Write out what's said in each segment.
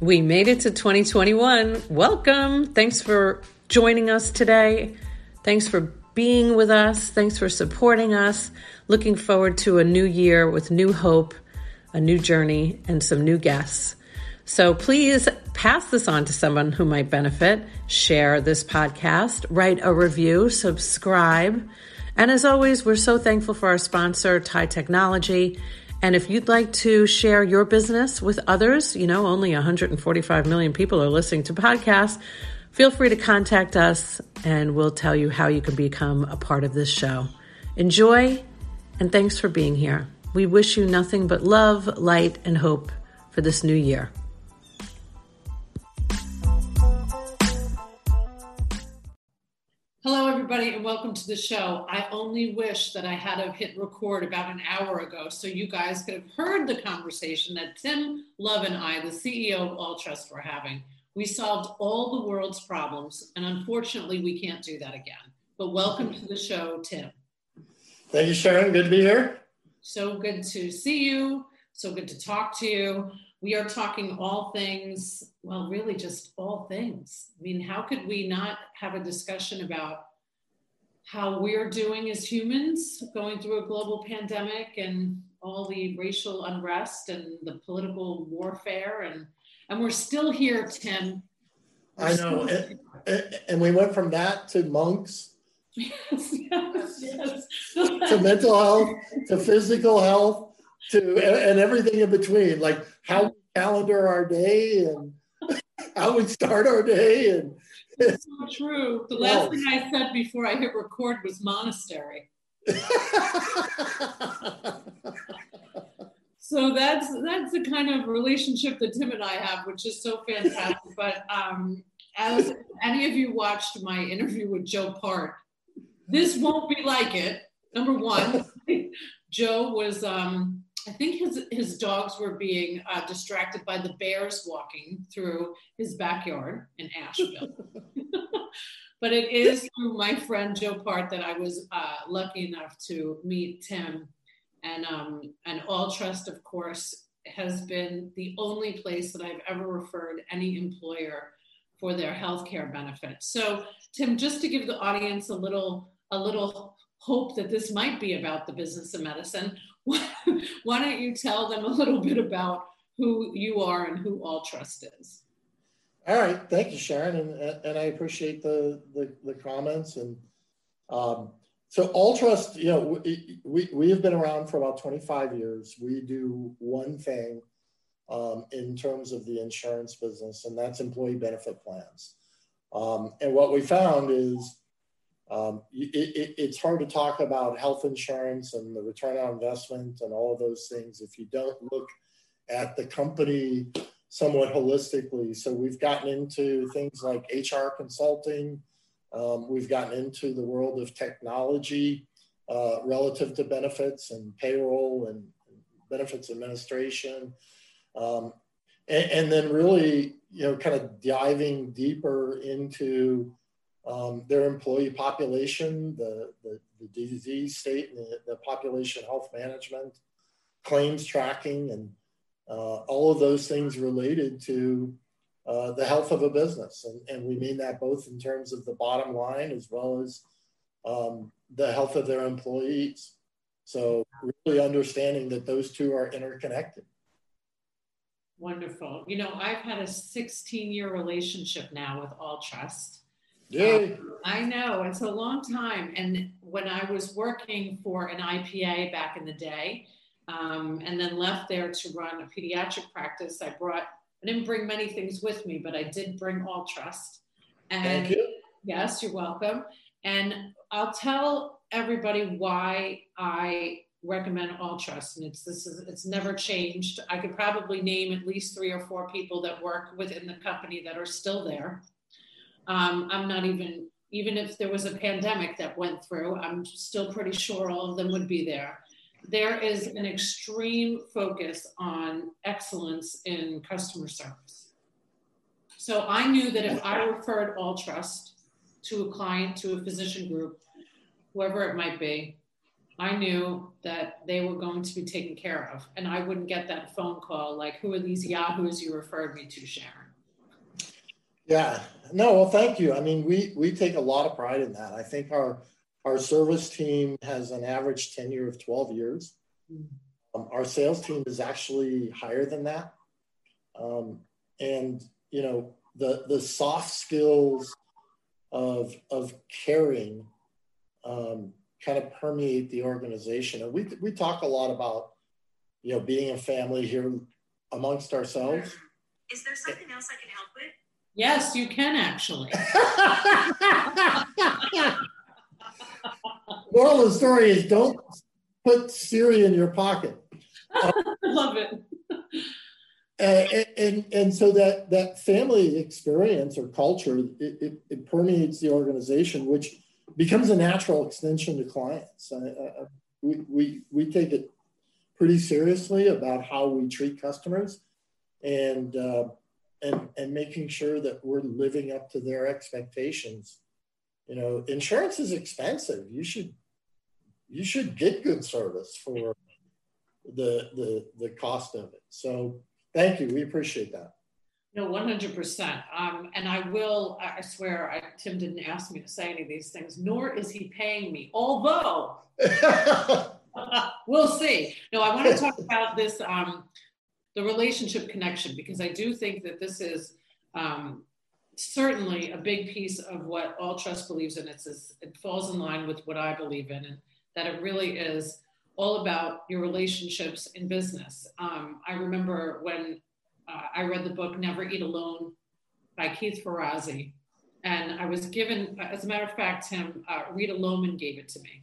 We made it to 2021. Welcome. Thanks for joining us today. Thanks for being with us. Thanks for supporting us. Looking forward to a new year with new hope, a new journey, and some new guests. So please pass this on to someone who might benefit. Share this podcast, write a review, subscribe. And as always, we're so thankful for our sponsor, TIE Technology. And if you'd like to share your business with others, you know, only 145 million people are listening to podcasts. Feel free to contact us and we'll tell you how you can become a part of this show. Enjoy and thanks for being here. We wish you nothing but love, light, and hope for this new year. To the show. I only wish that I had a hit record about an hour ago so you guys could have heard the conversation that Tim Love and I, the CEO of Alltrust, were having. We solved all the world's problems, and unfortunately, we can't do that again. But welcome to the show, Tim. Thank you, Sharon. Good to be here. So good to see you. So good to talk to you. We are talking all things, well, really just all things. I mean, how could we not have a discussion about how we're doing as humans going through a global pandemic and all the racial unrest and the political warfare. And and we're still here tim. We're i know. and, and, we went from that to monks. Yes, yes, yes. to mental health to physical health to and everything in between, like how we calendar our day and how we start our day and it's so true. The last thing I said before I hit record was monastery. so that's that's the kind of relationship that Tim and I have, which is so fantastic. But um, as any of you watched my interview with Joe Part, this won't be like it. Number one, Joe was um, I think his his dogs were being uh, distracted by the bears walking through his backyard in Asheville. but it is through my friend Joe Part that I was uh, lucky enough to meet Tim, and um, and Alltrust, of course, has been the only place that I've ever referred any employer for their healthcare benefits. So, Tim, just to give the audience a little a little hope that this might be about the business of medicine why don't you tell them a little bit about who you are and who Alltrust is? All right, thank you, Sharon, and and I appreciate the the, the comments and um, so Alltrust, you know, we, we we have been around for about 25 years. We do one thing um, in terms of the insurance business, and that's employee benefit plans. Um, and what we found is um, it, it, it's hard to talk about health insurance and the return on investment and all of those things if you don't look at the company somewhat holistically. So we've gotten into things like HR consulting. Um, we've gotten into the world of technology uh, relative to benefits and payroll and benefits administration. Um, and, and, then really, you know, kind of diving deeper into um, their employee population, the, the, the disease state, the, the, population health management, claims tracking, and uh, all of those things related to uh, the health of a business. And, and we mean that both in terms of the bottom line as well as um, the health of their employees. So, really understanding that those two are interconnected. Wonderful. You know, I've had a 16 year relationship now with Alltrust. Yeah. I know it's a long time. And when I was working for an IPA back in the day, um, and then left there to run a pediatric practice, I brought, I didn't bring many things with me, but I did bring Alltrust. And Thank you. Yes, you're welcome. And I'll tell everybody why I recommend Alltrust and it's this is it's never changed i could probably name at least three or four people that work within the company that are still there um, I'm not even, even if there was a pandemic that went through, I'm still pretty sure all of them would be there. There is an extreme focus on excellence in customer service. So I knew that if I referred Alltrust to a client, to a physician group, whoever it might be, I knew that they were going to be taken care of, and I wouldn't get that phone call like, "Who are these yahoos you referred me to, Sharon?" Yeah, no, well, thank you. I mean, we we take a lot of pride in that. I think our our service team has an average tenure of 12 years. Um, our sales team is actually higher than that. Um, and you know, the the soft skills of of caring um, kind of permeate the organization. And we we talk a lot about you know being a family here amongst ourselves. Is there something else I can help with? Yes, you can actually. Moral of the story is don't put Siri in your pocket. I love it. and, and, and so that that family experience or culture it, it, it, permeates the organization which becomes a natural extension to clients uh, we, we, we take it pretty seriously about how we treat customers and uh, and and making sure that we're living up to their expectations you know insurance is expensive you should you should get good service for the the the cost of it so Thank you. We appreciate that. No, 100%. Um, and I will, I swear, I, Tim didn't ask me to say any of these things, nor is he paying me, although we'll see. No, I want to talk about this, um, the relationship connection, because I do think that this is um, certainly a big piece of what Alltrust believes in. It's, it falls in line with what I believe in, and that it really is all about your relationships in business. Um, I remember when uh, I read the book Never Eat Alone by Keith Ferrazzi, and I was given, as a matter of fact, him uh, Rita Lohman gave it to me.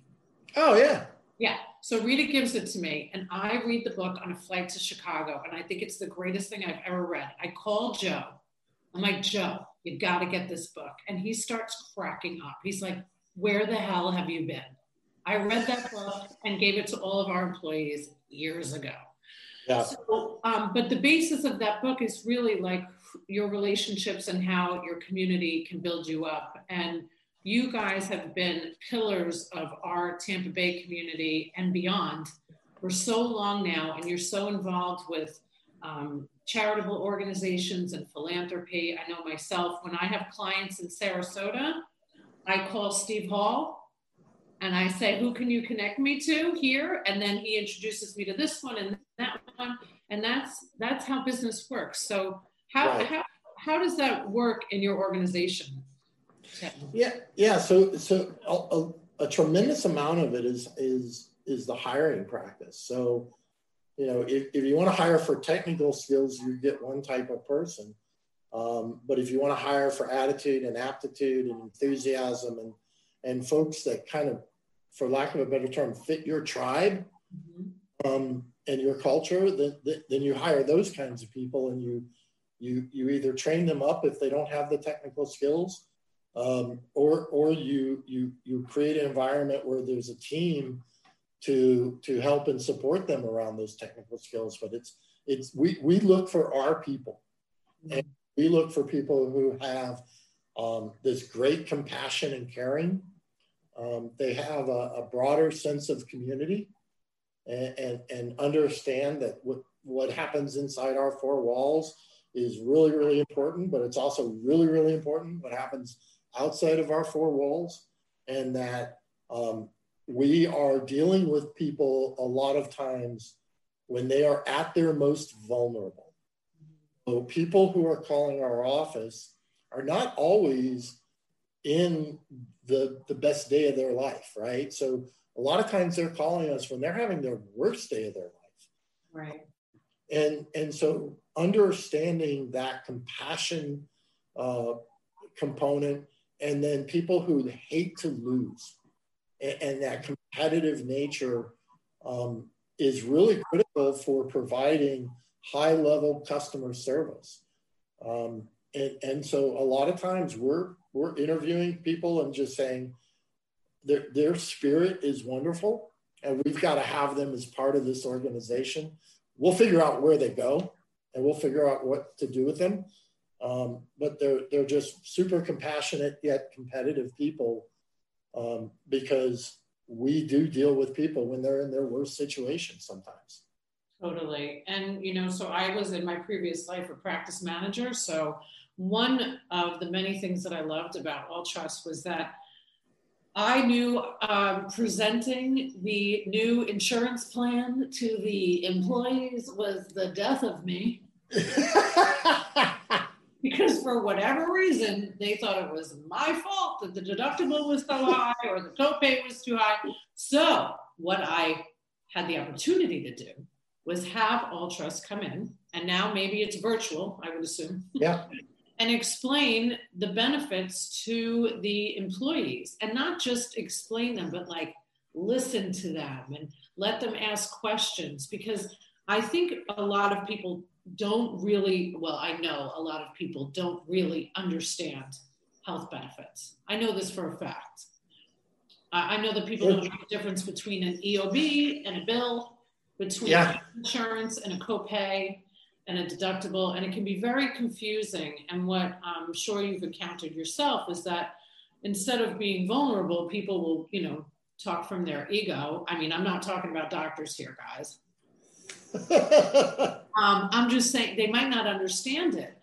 Oh, yeah. Yeah. So Rita gives it to me, and I read the book on a flight to Chicago, and I think it's the greatest thing I've ever read. I call Joe. I'm like, Joe, you got to get this book. And he starts cracking up. He's like, Where the hell have you been? I read that book and gave it to all of our employees years ago. Yeah. So, um, but the basis of that book is really like your relationships and how your community can build you up. And you guys have been pillars of our Tampa Bay community and beyond for so long now, and you're so involved with um, charitable organizations and philanthropy. I know myself, when I have clients in Sarasota, I call Steve Hall and I say, who can you connect me to here? And then he introduces me to this one and that one. And that's that's how business works. So how right. how, how does that work in your organization? Yeah, yeah. So so a, a, a tremendous amount of it is is is the hiring practice. So you know, if, if you want to hire for technical skills, you get one type of person. Um, but if you want to hire for attitude and aptitude and enthusiasm and and folks that kind of, for lack of a better term, fit your tribe mm-hmm. um, and your culture, then, then you hire those kinds of people and you, you, you either train them up if they don't have the technical skills um, or, or you, you, you create an environment where there's a team to, to help and support them around those technical skills. But it's, it's, we, we look for our people mm-hmm. and we look for people who have um, this great compassion and caring. Um, they have a, a, broader sense of community and, and, and, understand that what, what happens inside our four walls is really, really important, but it's also really, really important what happens outside of our four walls. And that um, we are dealing with people a lot of times when they are at their most vulnerable. So people who are calling our office are not always in the, the best day of their life, right? So a lot of times they're calling us when they're having their worst day of their life. Right. And, and so understanding that compassion uh, component and then people who hate to lose and, and that competitive nature um, is really critical for providing high level customer service. Um, and, and so a lot of times we're we're interviewing people and just saying their their spirit is wonderful and we've got to have them as part of this organization we'll figure out where they go and we'll figure out what to do with them um, but they're they're just super compassionate yet competitive people um, because we do deal with people when they're in their worst situation sometimes. Totally. And, you know, so I was in my previous life a practice manager. So, one of the many things that I loved about Alltrust was that I knew um, presenting the new insurance plan to the employees was the death of me. for whatever reason, they thought it was my fault that the deductible was so high or the copay was too high. So, what I had the opportunity to do was have Alltrust come in, and now maybe it's virtual, I would assume. Yeah. And explain the benefits to the employees and not just explain them, but like listen to them and let them ask questions because I think a lot of people don't really, well, I know a lot of people don't really understand health benefits. I know this for a fact. I know that people don't know the difference between an EOB and a bill, between yeah. insurance and a copay and a deductible, and it can be very confusing. And what I'm sure you've encountered yourself is that instead of being vulnerable, people will, you know, talk from their ego. I mean, I'm not talking about doctors here, guys. um, I'm just saying they might not understand it.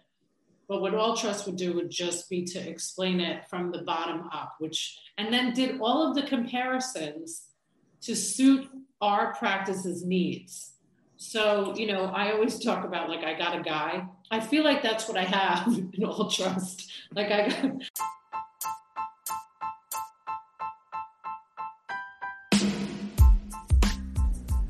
But what Alltrust would do would just be to explain it from the bottom up, which and then did all of the comparisons to suit our practice's needs. So, you know, I always talk about like I got a guy. I feel like that's what I have in Alltrust. Like I got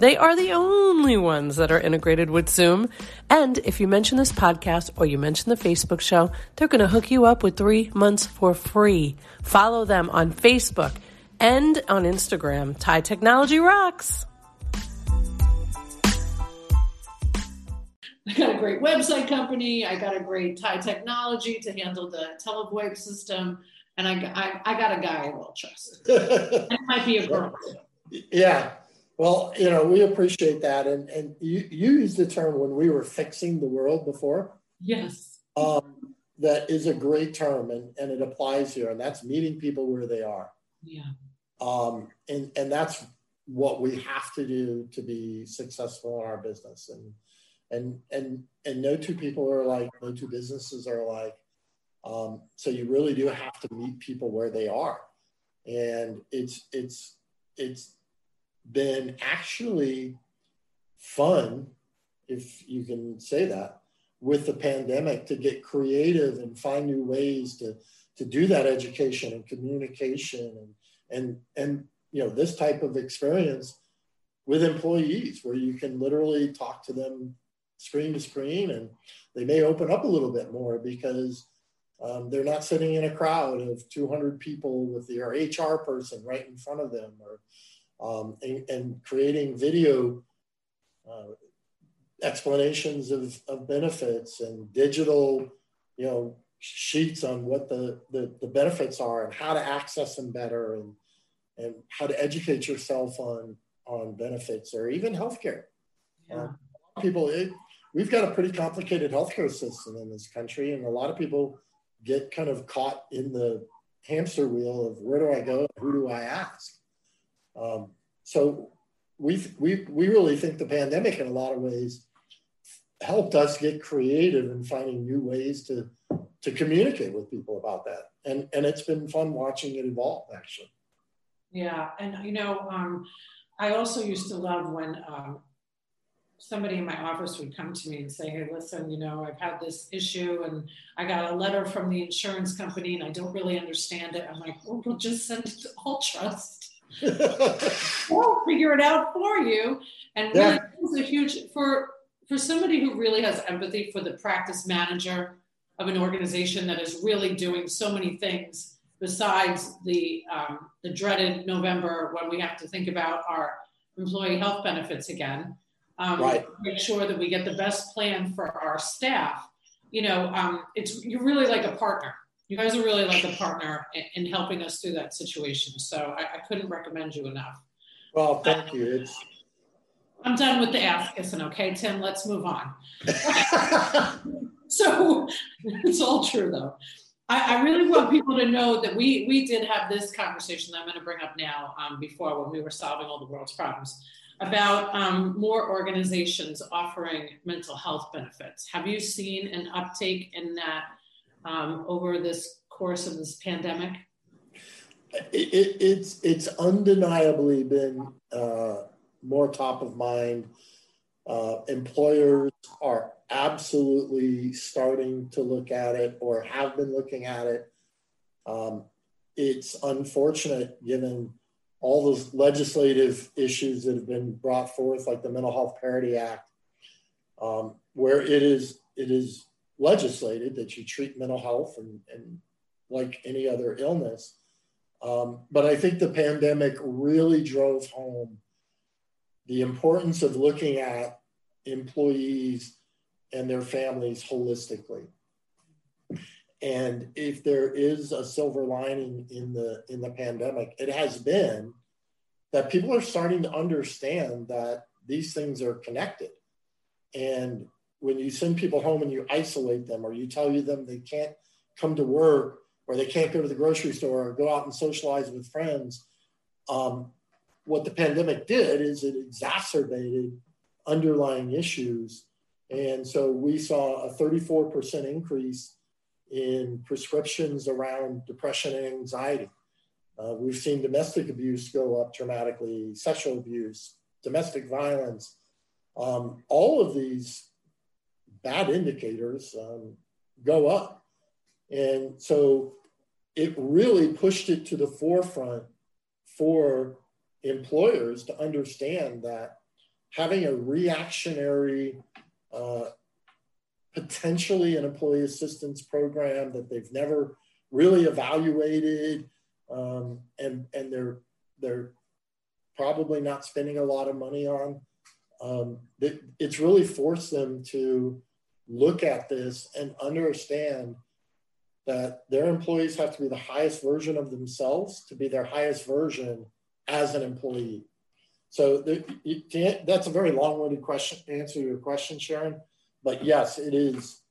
They are the only ones that are integrated with Zoom. And if you mention this podcast or you mention the Facebook show, they're going to hook you up with three months for free. Follow them on Facebook and on Instagram. TIE Technology Rocks. I got a great website company. I got a great TIE Technology to handle the televoice system. And I, I, I got a guy I will trust. it might be a girl. Yeah. Well, you know, we appreciate that. And, and you, you used the term when we were fixing the world before. Yes. Um, that is a great term and, and it applies here. And that's meeting people where they are. Yeah. Um, and, and that's what we have to do to be successful in our business. And, and, and, and no two people are like, no two businesses are like. Um, so you really do have to meet people where they are. And it's, it's, it's, been actually fun, if you can say that, with the pandemic to get creative and find new ways to, to do that education and communication and, and, and you know this type of experience with employees where you can literally talk to them screen to screen and they may open up a little bit more because um, they're not sitting in a crowd of 200 people with their HR person right in front of them or um, and, and, creating video uh, explanations of, of benefits and digital, you know, sheets on what the, the, the, benefits are and how to access them better and, and how to educate yourself on, on benefits or even healthcare. Yeah. Um, people, it, we've got a pretty complicated healthcare system in this country, and a lot of people get kind of caught in the hamster wheel of where do I go, who do I ask? Um, so we, we, we really think the pandemic in a lot of ways helped us get creative in finding new ways to, to communicate with people about that. And, and it's been fun watching it evolve actually. Yeah. And you know, um, I also used to love when um, somebody in my office would come to me and say, Hey, listen, you know, I've had this issue and I got a letter from the insurance company and I don't really understand it. I'm like, well, we'll just send it to Alltrust we'll figure it out for you. And really, yeah. it's a huge for for somebody who really has empathy for the practice manager of an organization that is really doing so many things besides the um, the dreaded November when we have to think about our employee health benefits again. Um, Right. Make sure that we get the best plan for our staff. You know, um, it's you're really like a partner. You guys are really like a partner in, in helping us through that situation. So I, I couldn't recommend you enough. Well, thank you. It's I'm done with the ass kissing. Okay, Tim, let's move on. So it's all true though. I, I, really want people to know that we we did have this conversation that I'm going to bring up now um, before when we were solving all the world's problems about um, more organizations offering mental health benefits. Have you seen an uptake in that um, over this course of this pandemic? It, it, it's it's undeniably been uh, more top of mind. Uh, employers are absolutely starting to look at it or have been looking at it. Um, it's unfortunate given all those legislative issues that have been brought forth, like the Mental Health Parity Act, um, where it is it is legislated that you treat mental health and, and like any other illness. Um, but I think the pandemic really drove home the importance of looking at employees and their families holistically. And if there is a silver lining in the in the pandemic, it has been that people are starting to understand that these things are connected. And when you send people home and you isolate them or you tell them they can't come to work or they can't go to the grocery store or go out and socialize with friends, um, what the pandemic did is it exacerbated underlying issues. And so we saw a 34% increase in prescriptions around depression and anxiety. Uh, we've seen domestic abuse go up dramatically, sexual abuse, domestic violence. Um, all of these bad indicators um, go up. And so it really pushed it to the forefront for employers to understand that having a reactionary, uh, potentially an employee assistance program that they've never really evaluated, um, and and they're they're probably not spending a lot of money on. Um, it, it's really forced them to look at this and understand that their employees have to be the highest version of themselves to be their highest version as an employee. So the, that's a very long-winded question answer your question, Sharon. But yes, it is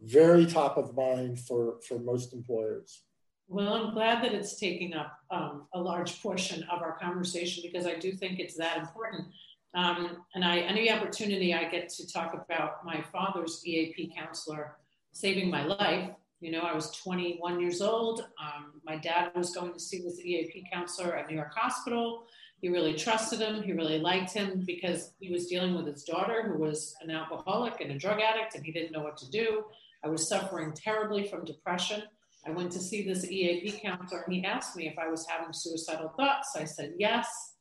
very top of mind for, for most employers. Well, I'm glad that it's taking up um, a large portion of our conversation because I do think it's that important. Um, and I, any opportunity I get to talk about my father's EAP counselor saving my life, you know, I was 21 years old. Um, my dad was going to see this EAP counselor at New York Hospital. He really trusted him. He really liked him because he was dealing with his daughter, who was an alcoholic and a drug addict, and he didn't know what to do. I was suffering terribly from depression. I went to see this EAP counselor, and he asked me if I was having suicidal thoughts. I said yes.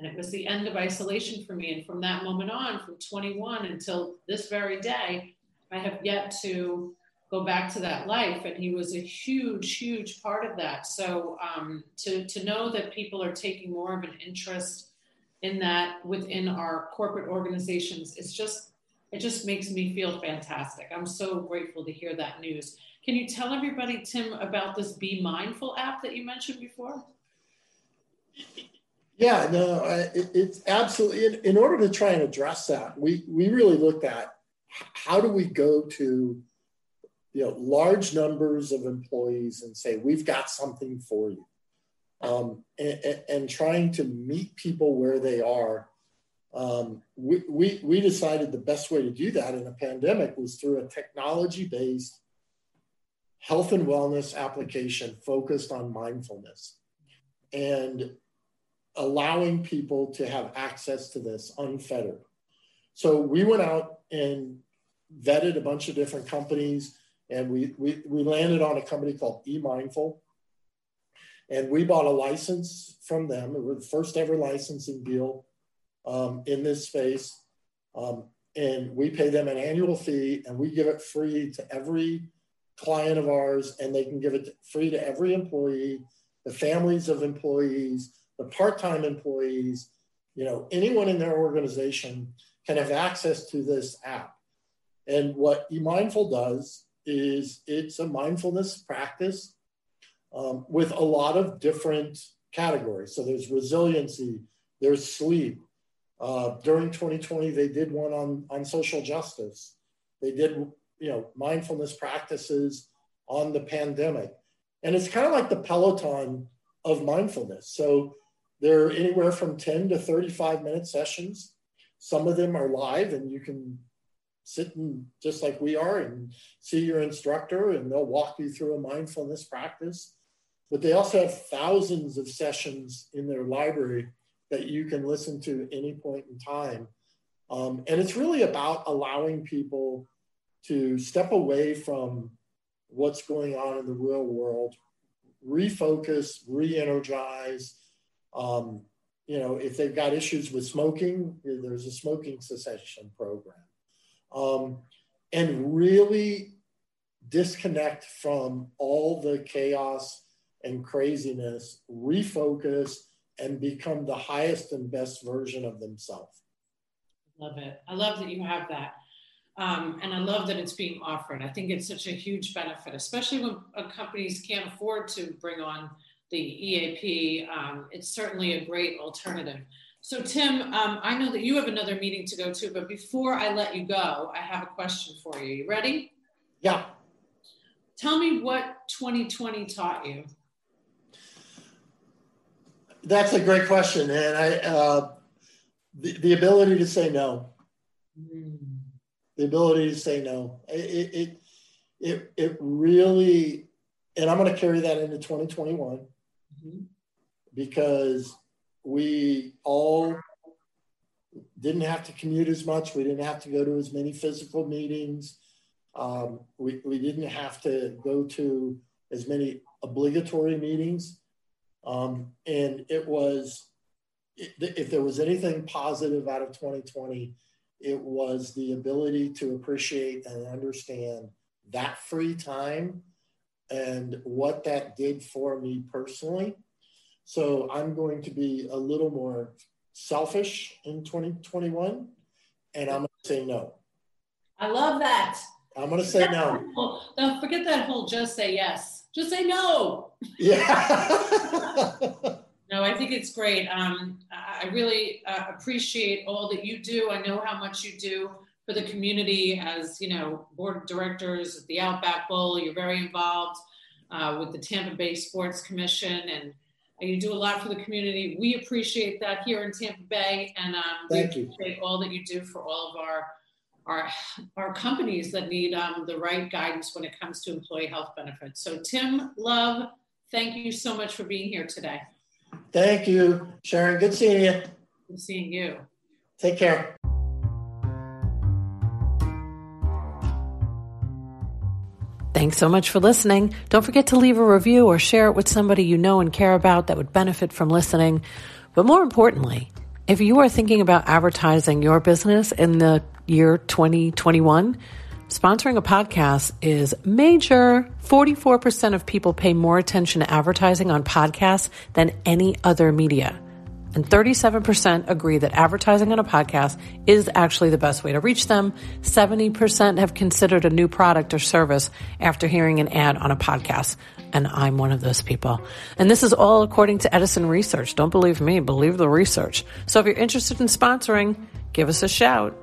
And it was the end of isolation for me. And from that moment on, from 21 until this very day, I have yet to go back to that life. And he was a huge, huge part of that. So um, to, to know that people are taking more of an interest in that within our corporate organizations, it's just, it just makes me feel fantastic. I'm so grateful to hear that news. Can you tell everybody, Tim, about this eMindful app that you mentioned before? Yeah, no, it, it's absolutely. In, in, order to try and address that, we we really looked at how do we go to you know large numbers of employees and say we've got something for you, um, and, and, trying to meet people where they are. Um, we, we we decided the best way to do that in a pandemic was through a technology based health and wellness application focused on mindfulness and allowing people to have access to this unfettered. So we went out and vetted a bunch of different companies and we, we, we landed on a company called eMindful. And we bought a license from them. It was the first ever licensing deal um, in this space. Um, and we pay them an annual fee and we give it free to every client of ours and they can give it free to every employee, the families of employees, the part-time employees, you know, anyone in their organization can have access to this app. And what eMindful does is it's a mindfulness practice um, with a lot of different categories. So there's resiliency, there's sleep. Uh, during 2020, they did one on, on social justice. They did, you know, mindfulness practices on the pandemic. And it's kind of like the Peloton of mindfulness. So they're anywhere from 10 to 35 minute sessions. Some of them are live and you can sit and just like we are and see your instructor and they'll walk you through a mindfulness practice. But they also have thousands of sessions in their library that you can listen to any point in time. Um, and it's really about allowing people to step away from what's going on in the real world, refocus, re energize. Um, you know, if they've got issues with smoking, there's a smoking cessation program. Um, and really disconnect from all the chaos and craziness, refocus, and become the highest and best version of themselves. Love it. I love that you have that. Um, and I love that it's being offered. I think it's such a huge benefit, especially when uh, companies can't afford to bring on the EAP. Um, it's certainly a great alternative. So, Tim, um, I know that you have another meeting to go to, but before I let you go, I have a question for you. You ready? Yeah. Tell me what 2020 taught you. That's a great question, and I uh, the, the ability to say no. Mm. The ability to say no. It it it, it really, and I'm going to carry that into 2021 mm-hmm. because we all didn't have to commute as much. We didn't have to go to as many physical meetings. Um, we, we didn't have to go to as many obligatory meetings. Um, and it was, if there was anything positive out of 2020, it was the ability to appreciate and understand that free time and what that did for me personally. So I'm going to be a little more selfish in 2021 and I'm going to say no. I love that. I'm going to say no. Don't forget that whole just say yes. Just say no. Yeah. no, I think it's great. Um, I really uh, appreciate all that you do. I know how much you do for the community as, you know, board of directors at the Outback Bowl. You're very involved uh, with the Tampa Bay Sports Commission and you do a lot for the community. We appreciate that here in Tampa Bay, and um, we appreciate you. all that you do for all of our our, our companies that need um, the right guidance when it comes to employee health benefits. So, Tim Love, thank you so much for being here today. Thank you, Sharon. Good seeing you. Good seeing you. Take care. Thanks so much for listening. Don't forget to leave a review or share it with somebody you know and care about that would benefit from listening. But more importantly, if you are thinking about advertising your business in the year 2021, sponsoring a podcast is major. 44% of people pay more attention to advertising on podcasts than any other media. And 37% agree that advertising on a podcast is actually the best way to reach them. 70% have considered a new product or service after hearing an ad on a podcast and I'm one of those people. And this is all according to Edison Research. Don't believe me, believe the research. So if you're interested in sponsoring, give us a shout.